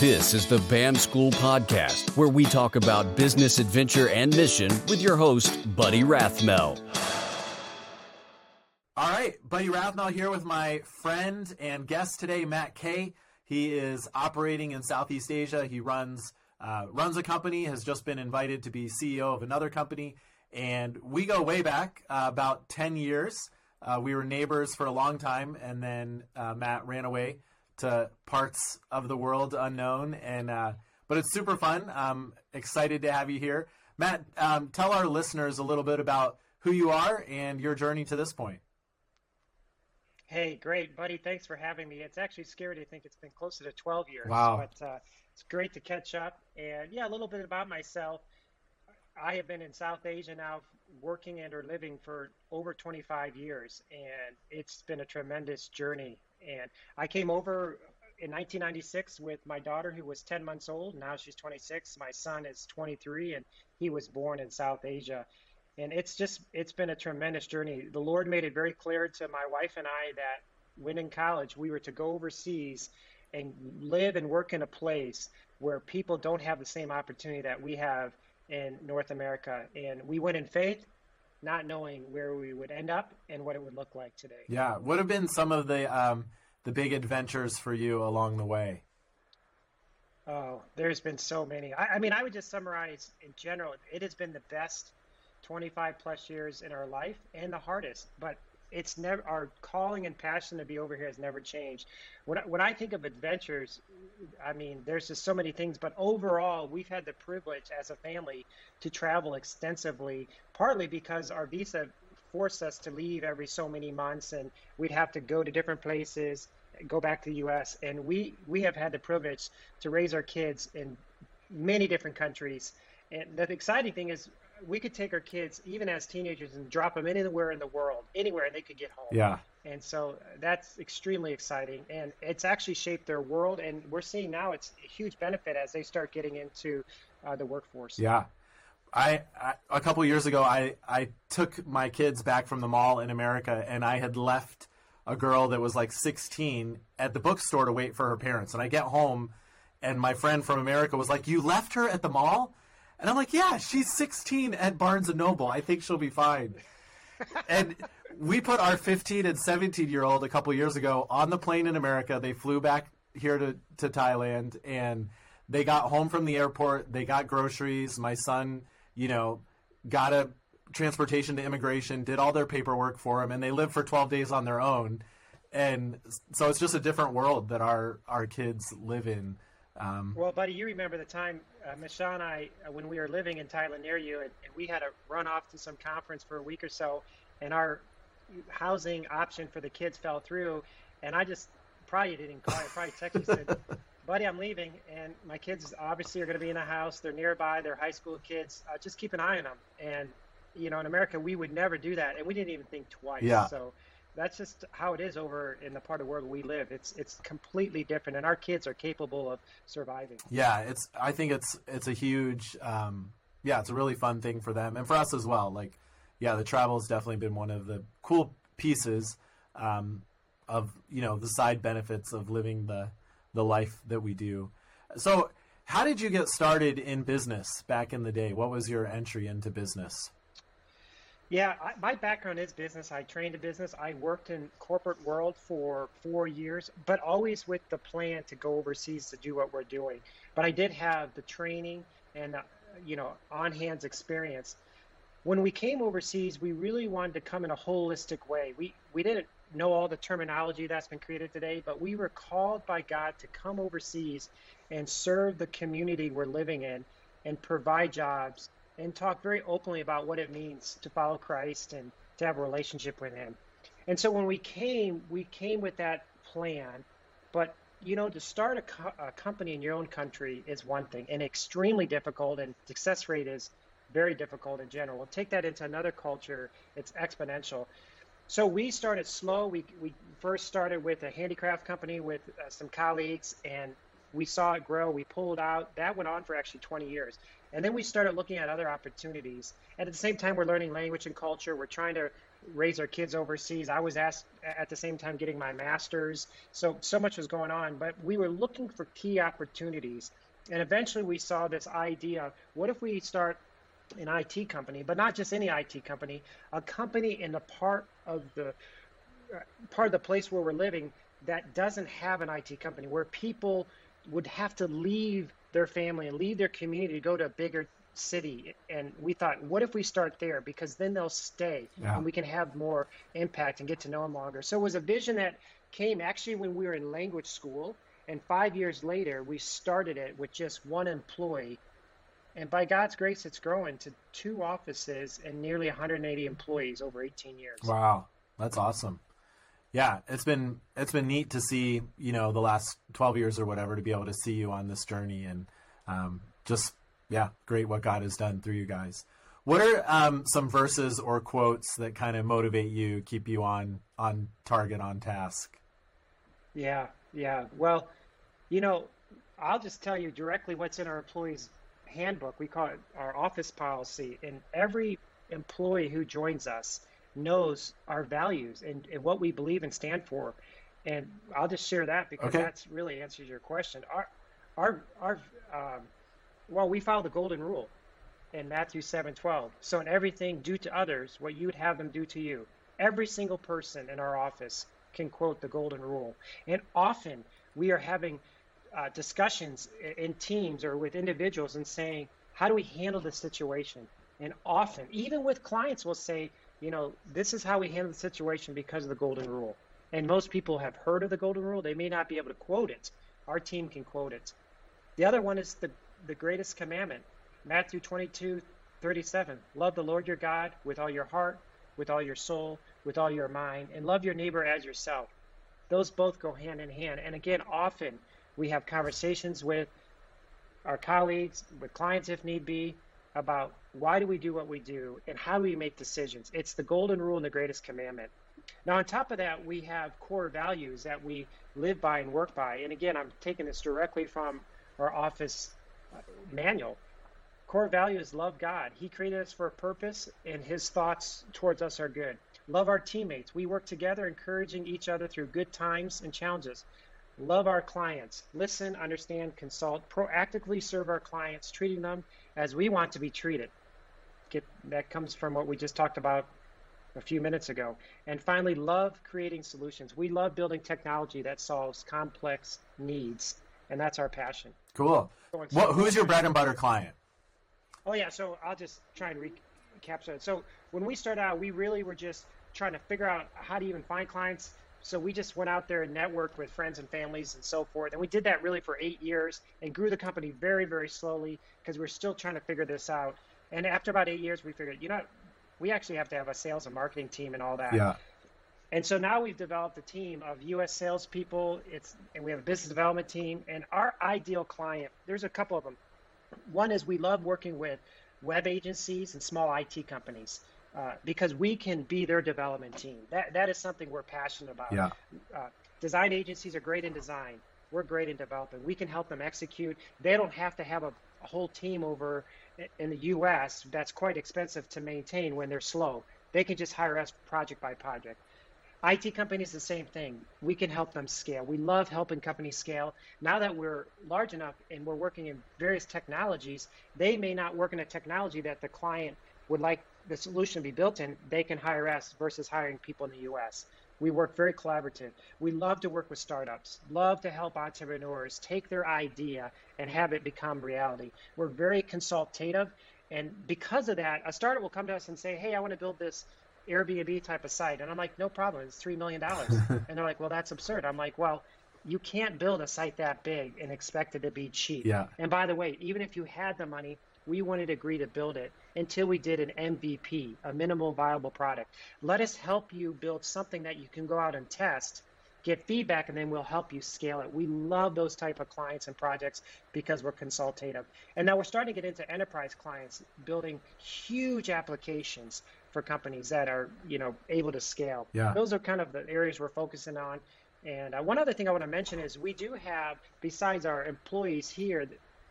This is the BAM School Podcast, where we talk about business adventure and mission with your host, Buddy Rathmel. All right, Buddy Rathmel here with my friend and guest today, Matt K. He is operating in Southeast Asia. He runs uh, runs a company, has just been invited to be CEO of another company, and we go way back uh, about ten years. Uh, we were neighbors for a long time, and then uh, Matt ran away to parts of the world unknown. And uh, but it's super fun. I'm excited to have you here, Matt. Um, tell our listeners a little bit about who you are and your journey to this point. Hey, great, buddy. Thanks for having me. It's actually scary to think it's been closer to 12 years. Wow. But uh, it's great to catch up. And yeah, a little bit about myself. I have been in South Asia now, working and or living for over 25 years, and it's been a tremendous journey. And I came over in 1996 with my daughter, who was 10 months old. Now she's 26. My son is 23, and he was born in South Asia. And it's just, it's been a tremendous journey. The Lord made it very clear to my wife and I that when in college, we were to go overseas and live and work in a place where people don't have the same opportunity that we have in North America. And we went in faith, not knowing where we would end up and what it would look like today. Yeah, what have been some of the um, the big adventures for you along the way? Oh, there's been so many. I, I mean, I would just summarize in general. It has been the best 25 plus years in our life and the hardest, but it's never our calling and passion to be over here has never changed. When when I think of adventures, I mean, there's just so many things, but overall, we've had the privilege as a family to travel extensively, partly because our visa forced us to leave every so many months, and we'd have to go to different places, go back to the U.S., and we we have had the privilege to raise our kids in many different countries. And the exciting thing is we could take our kids even as teenagers and drop them anywhere in the world anywhere and they could get home Yeah. and so that's extremely exciting and it's actually shaped their world and we're seeing now it's a huge benefit as they start getting into uh, the workforce Yeah. I, I a couple years ago I I took my kids back from the mall in America and I had left a girl that was like 16 at the bookstore to wait for her parents. And I get home and my friend from America was like you left her at the mall? And I'm like yeah she's 16 at Barnes and Noble. I think she'll be fine. And we put our 15 and 17 year old a couple years ago on the plane in America. They flew back here to, to Thailand and they got home from the airport. They got groceries. My son you know, got a transportation to immigration, did all their paperwork for them, and they lived for 12 days on their own. And so it's just a different world that our, our kids live in. Um, well, buddy, you remember the time uh, Michelle and I, uh, when we were living in Thailand near you, and, and we had to run off to some conference for a week or so, and our housing option for the kids fell through, and I just probably didn't call. I probably texted you said, buddy, I'm leaving, and my kids obviously are going to be in the house. They're nearby. They're high school kids. Uh, just keep an eye on them. And you know, in America, we would never do that, and we didn't even think twice. Yeah. So that's just how it is over in the part of the world we live. It's it's completely different, and our kids are capable of surviving. yeah, it's. I think it's it's a huge. Um, yeah, it's a really fun thing for them and for us as well. Like, yeah, the travel has definitely been one of the cool pieces um, of you know the side benefits of living the the life that we do. So, how did you get started in business back in the day? What was your entry into business? Yeah, I, my background is business. I trained in business. I worked in corporate world for four years, but always with the plan to go overseas to do what we're doing. But I did have the training and uh, you know on hands experience. When we came overseas, we really wanted to come in a holistic way. We we didn't know all the terminology that's been created today, but we were called by God to come overseas and serve the community we're living in and provide jobs and talk very openly about what it means to follow Christ and to have a relationship with Him. And so when we came, we came with that plan. But, you know, to start a, co- a company in your own country is one thing and extremely difficult, and success rate is very difficult in general. We'll take that into another culture, it's exponential. So we started slow. We, we first started with a handicraft company with uh, some colleagues, and we saw it grow. We pulled out. That went on for actually 20 years. And then we started looking at other opportunities. And at the same time, we're learning language and culture. We're trying to raise our kids overseas. I was asked at the same time getting my master's. So, so much was going on, but we were looking for key opportunities. And eventually we saw this idea what if we start an IT company, but not just any IT company, a company in the part of the uh, part of the place where we're living that doesn't have an IT company, where people would have to leave their family and leave their community to go to a bigger city. And we thought, what if we start there? Because then they'll stay yeah. and we can have more impact and get to know them longer. So it was a vision that came actually when we were in language school. And five years later, we started it with just one employee. And by God's grace, it's growing to two offices and nearly 180 employees over 18 years. Wow, that's awesome. Yeah, it's been it's been neat to see you know the last 12 years or whatever to be able to see you on this journey and um, just yeah, great what God has done through you guys. What are um, some verses or quotes that kind of motivate you, keep you on on target, on task? Yeah, yeah. Well, you know, I'll just tell you directly what's in our employees' handbook. We call it our office policy, and every employee who joins us knows our values and, and what we believe and stand for. And I'll just share that because okay. that's really answers your question. Our our our um, well, we follow the golden rule in Matthew 7:12. So in everything, do to others what you would have them do to you. Every single person in our office can quote the golden rule. And often we are having uh, discussions in teams or with individuals and saying, how do we handle this situation? And often, even with clients, we'll say, you know, this is how we handle the situation because of the golden rule. And most people have heard of the golden rule. They may not be able to quote it. Our team can quote it. The other one is the the greatest commandment. Matthew 22, 37. Love the Lord your God with all your heart, with all your soul, with all your mind, and love your neighbor as yourself. Those both go hand in hand. And again, often we have conversations with our colleagues, with clients if need be, about why do we do what we do and how do we make decisions. It's the golden rule and the greatest commandment. Now, on top of that, we have core values that we live by and work by. And again, I'm taking this directly from our office uh, manual. Core values love God. He created us for a purpose, and His thoughts towards us are good. Love our teammates. We work together, encouraging each other through good times and challenges. Love our clients. Listen, understand, consult. Proactively serve our clients, treating them as we want to be treated. Get, that comes from what we just talked about a few minutes ago. And finally, love creating solutions. We love building technology that solves complex needs and that's our passion. Cool. What, who's your bread and butter client? Oh yeah, so I'll just try and recap it. So when we started out, we really were just trying to figure out how to even find clients. So we just went out there and networked with friends and families and so forth. And we did that really for eight years and grew the company very, very slowly because we are still trying to figure this out. And after about eight years, we figured, you know, we actually have to have a sales and marketing team and all that. Yeah. And so now we've developed a team of U.S. salespeople. It's and we have a business development team. And our ideal client, there's a couple of them. One is we love working with web agencies and small IT companies uh, because we can be their development team. That that is something we're passionate about. Yeah. Uh, design agencies are great in design. We're great in developing. We can help them execute. They don't have to have a, a whole team over in the U.S. That's quite expensive to maintain when they're slow. They can just hire us project by project. IT companies, the same thing. We can help them scale. We love helping companies scale. Now that we're large enough and we're working in various technologies, they may not work in a technology that the client would like the solution to be built in. They can hire us versus hiring people in the US. We work very collaborative. We love to work with startups, love to help entrepreneurs take their idea and have it become reality. We're very consultative. And because of that, a startup will come to us and say, Hey, I want to build this Airbnb type of site. And I'm like, no problem. It's $3 million. and they're like, well, that's absurd. I'm like, well, you can't build a site that big and expect it to be cheap. Yeah. And by the way, even if you had the money, we wouldn't agree to build it until we did an MVP, a minimal viable product. Let us help you build something that you can go out and test get feedback and then we'll help you scale it. We love those type of clients and projects because we're consultative. And now we're starting to get into enterprise clients building huge applications for companies that are, you know, able to scale. Yeah. Those are kind of the areas we're focusing on. And uh, one other thing I want to mention is we do have, besides our employees here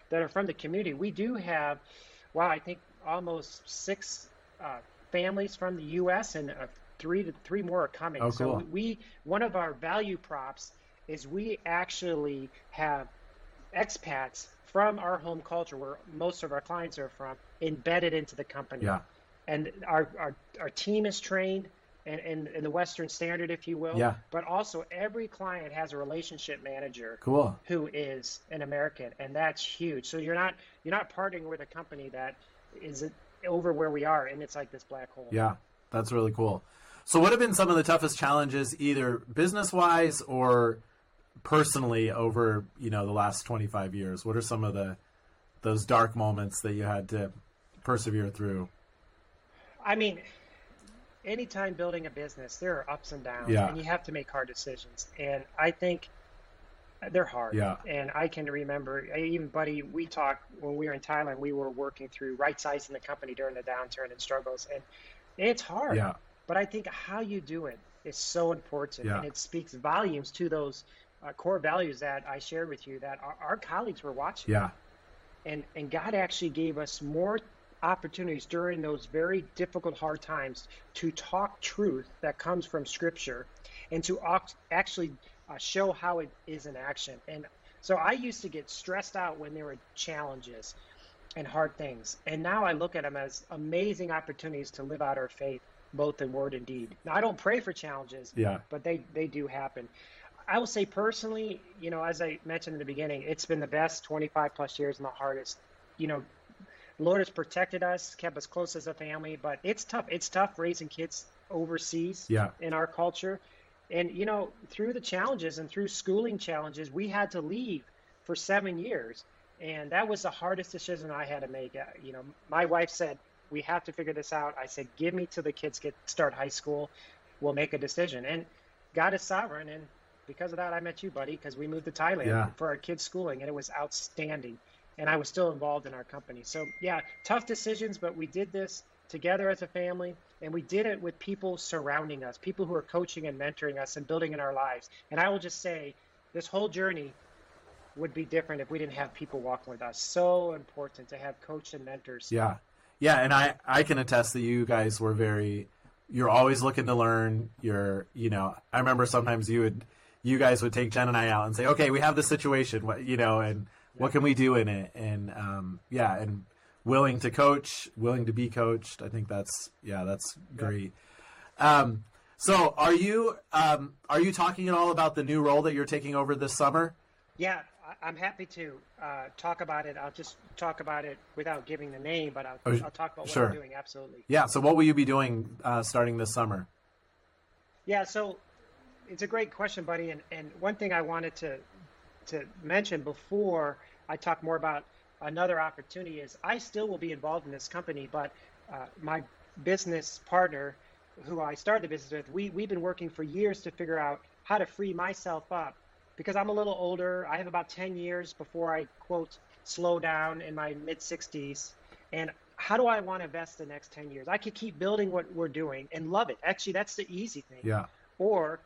that are from the community, we do have, wow, I think almost six uh, families from the U.S. and uh, three to three more are coming. Oh, cool. so we one of our value props is we actually have expats from our home culture, where most of our clients are from, embedded into the company. Yeah. And our our, our team is trained in, in, in the Western standard, if you will. Yeah. But also every client has a relationship manager Cool. who is an American, and that's huge. So you're not you're not partnering with a company that is it over where we are, and it's like this black hole. Yeah, that's really cool. So, what have been some of the toughest challenges, either business wise or personally, over you know the last twenty five years? What are some of the those dark moments that you had to persevere through? I mean, anytime building a business, there are ups and downs, Yeah. and you have to make hard decisions. And I think they're hard. Yeah. And I can remember, even buddy, we talked when we were in Thailand. We were working through right sizing the company during the downturn and struggles, and it's hard. Yeah, But I think how you do it is so important, Yeah. and it speaks volumes to those uh, core values that I shared with you that our, our colleagues were watching yeah, and and God actually gave us more opportunities during those very difficult hard times to talk truth that comes from scripture and to actually uh, show how it is in action and so I used to get stressed out when there were challenges and hard things and now I look at them as amazing opportunities to live out our faith both in word and deed now I don't pray for challenges yeah, but they they do happen. I will say personally, you know, as I mentioned in the beginning, it's been the best 25 plus years and the hardest. You know, Lord has protected us, kept us close as a family, but it's tough. It's tough raising kids overseas yeah, in our culture. And you know, through the challenges and through schooling challenges, we had to leave for seven years, and that was the hardest decision I had to make. Uh, You know, my wife said we have to figure this out. I said, give me till the kids get start high school, we'll make a decision. And God is sovereign, and because of that, I met you, buddy, because we moved to Thailand Yeah. for our kids' schooling, and it was outstanding. And I was still involved in our company. So yeah, tough decisions, but we did this together as a family, and we did it with people surrounding us, people who are coaching and mentoring us and building in our lives. And I will just say, this whole journey would be different if we didn't have people walking with us. So important to have coach and mentors. yeah, yeah. And I I can attest that you guys were very. You're always looking to learn. You're you know I remember sometimes you would you guys would take Jen and I out and say, okay, we have this situation, what you know, and what can we do in it? And um, yeah, and willing to coach, willing to be coached. I think that's yeah, that's great. Um, so are you um, are you talking at all about the new role that you're taking over this summer? Yeah, I- I'm happy to uh, talk about it. I'll just talk about it without giving the name, but I'll, Oh, I'll talk about what sure. I'm doing. Absolutely. Yeah. So what will you be doing uh, starting this summer? Yeah, so it's a great question, buddy. And, and one thing I wanted to to mention before I talk more about another opportunity is I still will be involved in this company, but uh, my business partner, who I started the business with, we we've been working for years to figure out how to free myself up because I'm a little older. I have about 10 years before I quote slow down in my mid 60s, and how do I want to invest the next 10 years? I could keep building what we're doing and love it. Actually, that's the easy thing Yeah. or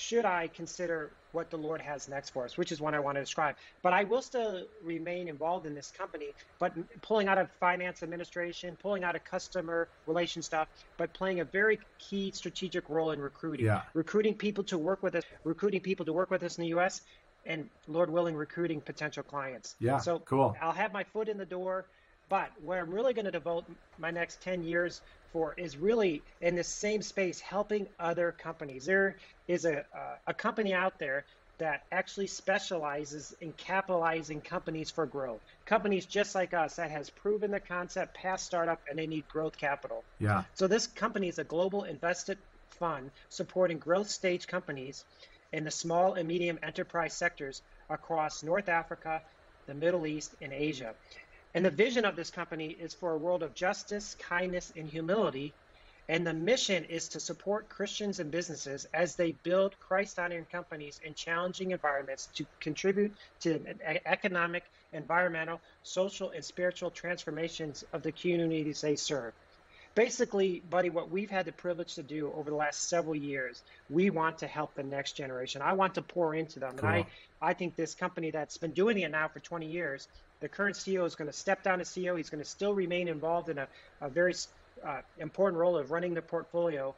should I consider what the Lord has next for us, which is what I want to describe. But I will still remain involved in this company, but pulling out of finance administration, pulling out of customer relation stuff, but playing a very key strategic role in recruiting. Yeah. Recruiting people to work with us, recruiting people to work with us in the US, and Lord willing, recruiting potential clients. Yeah, So cool. I'll have my foot in the door, but where I'm really going to devote my next 10 years for is really in the same space, helping other companies. There is a, uh, a company out there that actually specializes in capitalizing companies for growth. Companies just like us that has proven the concept past startup and they need growth capital. Yeah. So this company is a global invested fund supporting growth stage companies in the small and medium enterprise sectors across North Africa, the Middle East, and Asia. And the vision of this company is for a world of justice, kindness, and humility. And the mission is to support Christians and businesses as they build Christ honoring companies in challenging environments to contribute to economic, environmental, social, and spiritual transformations of the communities they serve. Basically, buddy, what we've had the privilege to do over the last several years, we want to help the next generation. I want to pour into them. Cool. And I, I think this company that's been doing it now for 20 years, the current CEO is going to step down as CEO. He's going to still remain involved in a, a very uh, important role of running the portfolio,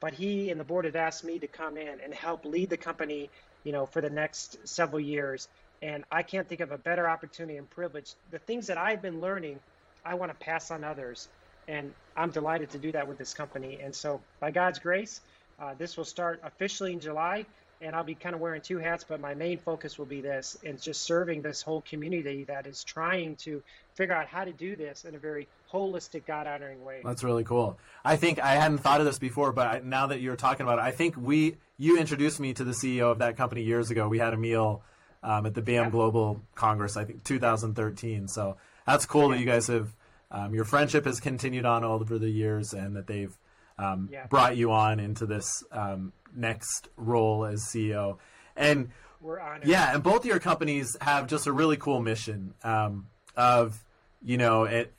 but he and the board had asked me to come in and help lead the company, you know, for the next several years. And I can't think of a better opportunity and privilege. The things that I've been learning, I want to pass on others. And I'm delighted to do that with this company. And so, by God's grace, uh, this will start officially in July and I'll be kind of wearing two hats, but my main focus will be this and just serving this whole community that is trying to figure out how to do this in a very holistic, God honoring way. That's really cool. I think I hadn't thought of this before, but now that you're talking about it, I think we you introduced me to the CEO of that company years ago. We had a meal um, at the BAM yeah. Global Congress, I think 2013. So that's cool yeah. that you guys have um, your friendship has continued on over the years, and that they've um, yeah. brought you on into this um, next role as CEO. And we're honored. Yeah, and both of your companies have just a really cool mission um, of you know it,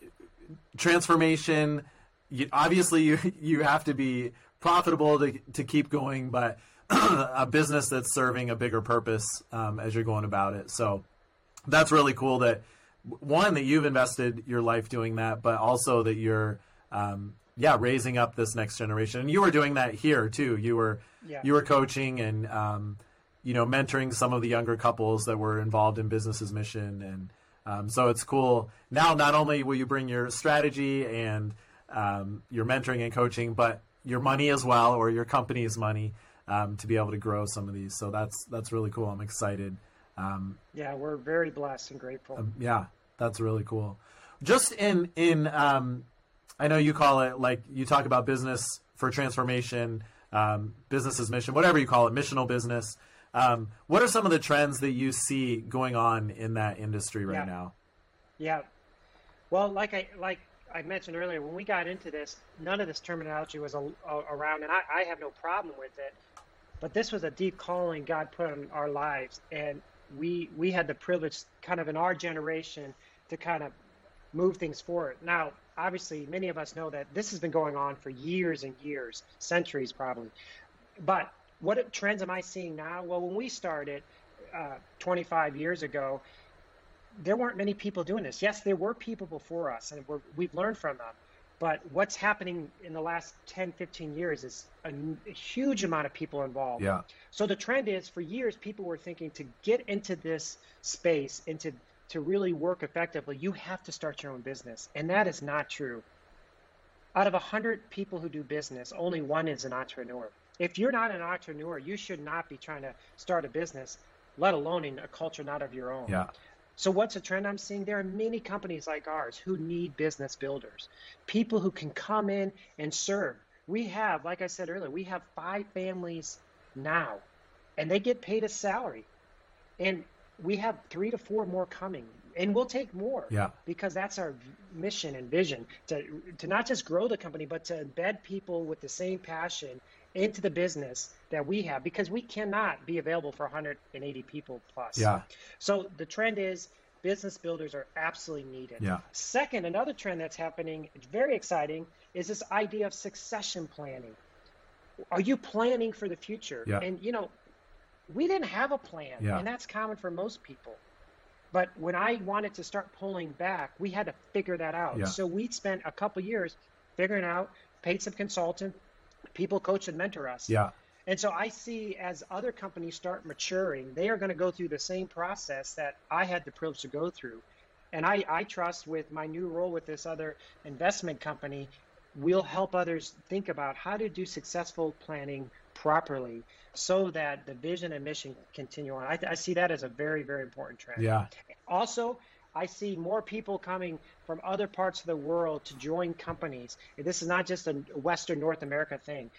transformation. You, obviously, you you have to be profitable to to keep going, but a business that's serving a bigger purpose um, as you're going about it. So that's really cool that one that you've invested your life doing that, but also that you're um, yeah raising up this next generation. And you were doing that here too. You were yeah. you were coaching and um, you know mentoring some of the younger couples that were involved in business as mission and um, so it's cool now not only will you bring your strategy and um, your mentoring and coaching but your money as well or your company's money um, to be able to grow some of these so that's that's really cool i'm excited um, yeah we're very blessed and grateful um, yeah that's really cool just in in i know you call it like you talk about business for transformation um, business as mission, whatever you call it, missional business. Um, what are some of the trends that you see going on in that industry right yeah. now? Yeah. Well, like I like I mentioned earlier, when we got into this, none of this terminology was a, a, around, and I, I have no problem with it. But this was a deep calling God put on our lives, and we we had the privilege, kind of in our generation, to kind of move things forward. Now, obviously, many of us know that this has been going on for years and years, centuries probably. But what trends am I seeing now? Well, when we started uh, 25 years ago, there weren't many people doing this. Yes, there were people before us, and we have learned from them. But what's happening in the last 10, 15 years is a, a, huge amount of people involved. Yeah. So the trend is for years, people were thinking to get into this space, into to really work effectively, you have to start your own business. And that is not true. Out of 100 people who do business, only one is an entrepreneur. If you're not an entrepreneur, you should not be trying to start a business, let alone in a culture not of your own. Yeah. So, what's a trend I'm seeing? There are many companies like ours who need business builders, people who can come in and serve. We have, like I said earlier, we have five families now, and they get paid a salary. And we have three to four more coming and we'll take more yeah because that's our mission and vision to to not just grow the company but to embed people with the same passion into the business that we have because we cannot be available for 180 people plus yeah so the trend is business builders are absolutely needed yeah second another trend that's happening it's very exciting is this idea of succession planning are you planning for the future yeah. and you know we didn't have a plan, yeah. and that's common for most people. But when I wanted to start pulling back, we had to figure that out. Yeah. So we spent a couple years figuring out, paid some consultant, people coach and mentor us. Yeah. And so I see as other companies start maturing, they are going to go through the same process that I had the privilege to go through. And I, I trust with my new role with this other investment company, we'll help others think about how to do successful planning properly so that the vision and mission continue on. I, I see that as a very, very important trend. Yeah. Also, I see more people coming from other parts of the world to join companies. This is not just a Western North America thing.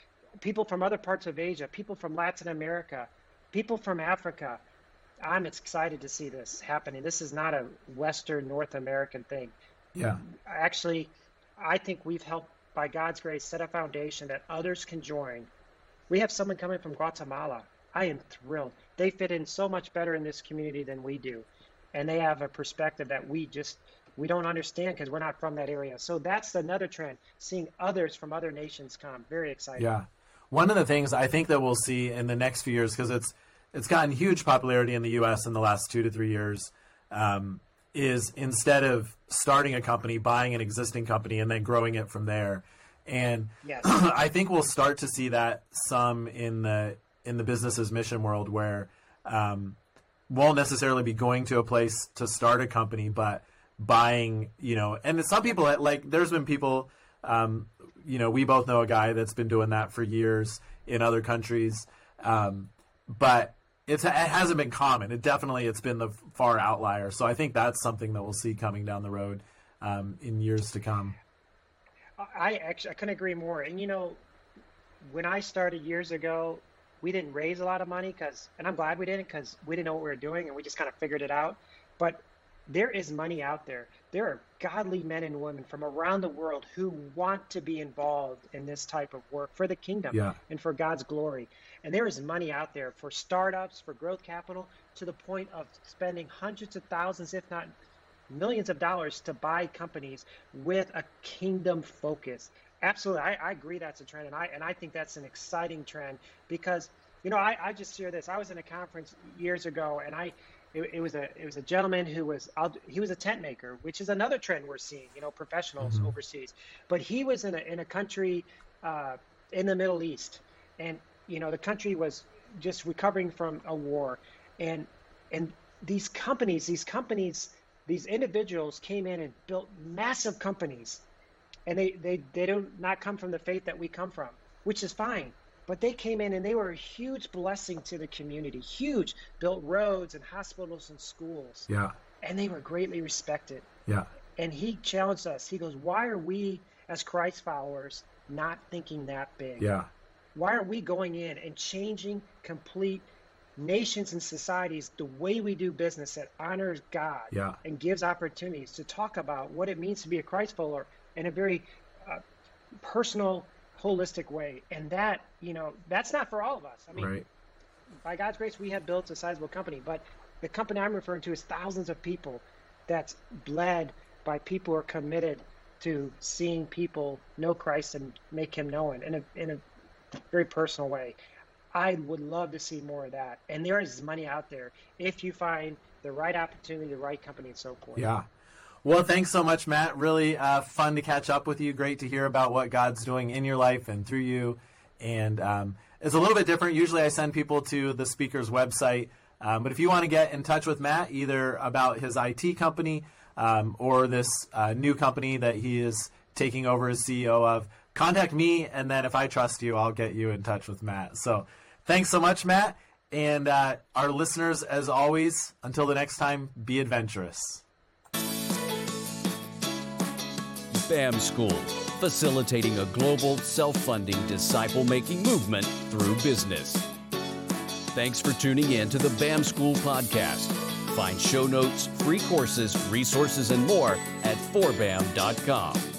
People from other parts of Asia, people from Latin America, people from Africa. I'm excited to see this happening. This is not a Western North American thing. Yeah. Actually, I think we've helped, by God's grace, set a foundation that others can join we have someone coming from Guatemala. I am thrilled. They fit in so much better in this community than we do. And they have a perspective that we just we don't understand because we're not from that area. So that's another trend, seeing others from other nations come. Very exciting. Yeah. One of the things I think that we'll see in the next few years because it's it's gotten huge popularity in the US in the last 2 to 3 years um, is instead of starting a company, buying an existing company and then growing it from there, And Yes. I think we'll start to see that some in the in the business as mission world where um, won't necessarily be going to a place to start a company, but buying, you know, and some people like there's been people, um, you know, we both know a guy that's been doing that for years in other countries, um, but it's it hasn't been common. It definitely it's been the far outlier. So I think that's something that we'll see coming down the road um, in years to come. I actually I couldn't agree more. And you know, when I started years ago, we didn't raise a lot of money because, and I'm glad we didn't because we didn't know what we were doing and we just kind of figured it out. But there is money out there. There are godly men and women from around the world who want to be involved in this type of work for the kingdom Yeah. and for God's glory. And there is money out there for startups, for growth capital, to the point of spending hundreds of thousands, if not millions of dollars, to buy companies with a kingdom focus. Absolutely, I, I agree that's a trend, and I and I think that's an exciting trend because you know I, I just share this. I was in a conference years ago, and I it, it was a it was a gentleman who was he was a tent maker, which is another trend we're seeing. You know, professionals overseas, but he was in a in a country uh, in the Middle East, and you know the country was just recovering from a war, and and these companies, these companies, these individuals came in and built massive companies and they, they, they do not come from the faith that we come from, which is fine. But they came in and they were a huge blessing to the community, huge, built roads and hospitals and schools, Yeah. and they were greatly respected. Yeah. And he challenged us. He goes, Why are we, as Christ followers, not thinking that big? Yeah. Why aren't we going in and changing complete nations and societies the way we do business that honors God Yeah. and gives opportunities to talk about what it means to be a Christ follower in a very uh, personal, holistic way? And that, you know, that's not for all of us. I mean, Right. by God's grace, we have built a sizable company, but the company I'm referring to is thousands of people that's led by people who are committed to seeing people know Christ and make him known in a, in a very personal way. I would love to see more of that. And there is money out there if you find the right opportunity, the right company, and so forth. Yeah. Well, thanks so much, Matt. Really uh, fun to catch up with you. Great to hear about what God's doing in your life and through you. And um, it's a little bit different. Usually I send people to the speaker's website. Um, but if you want to get in touch with Matt, either about his IT company um, or this uh, new company that he is taking over as CEO of, contact me. And then if I trust you, I'll get you in touch with Matt. So thanks so much, Matt. And uh, our listeners, as always, until the next time, be adventurous. BAM School, facilitating a global, self funding, disciple making movement through business. Thanks for tuning in to the BAM School podcast. Find show notes, free courses, resources, and more at 4bam.com.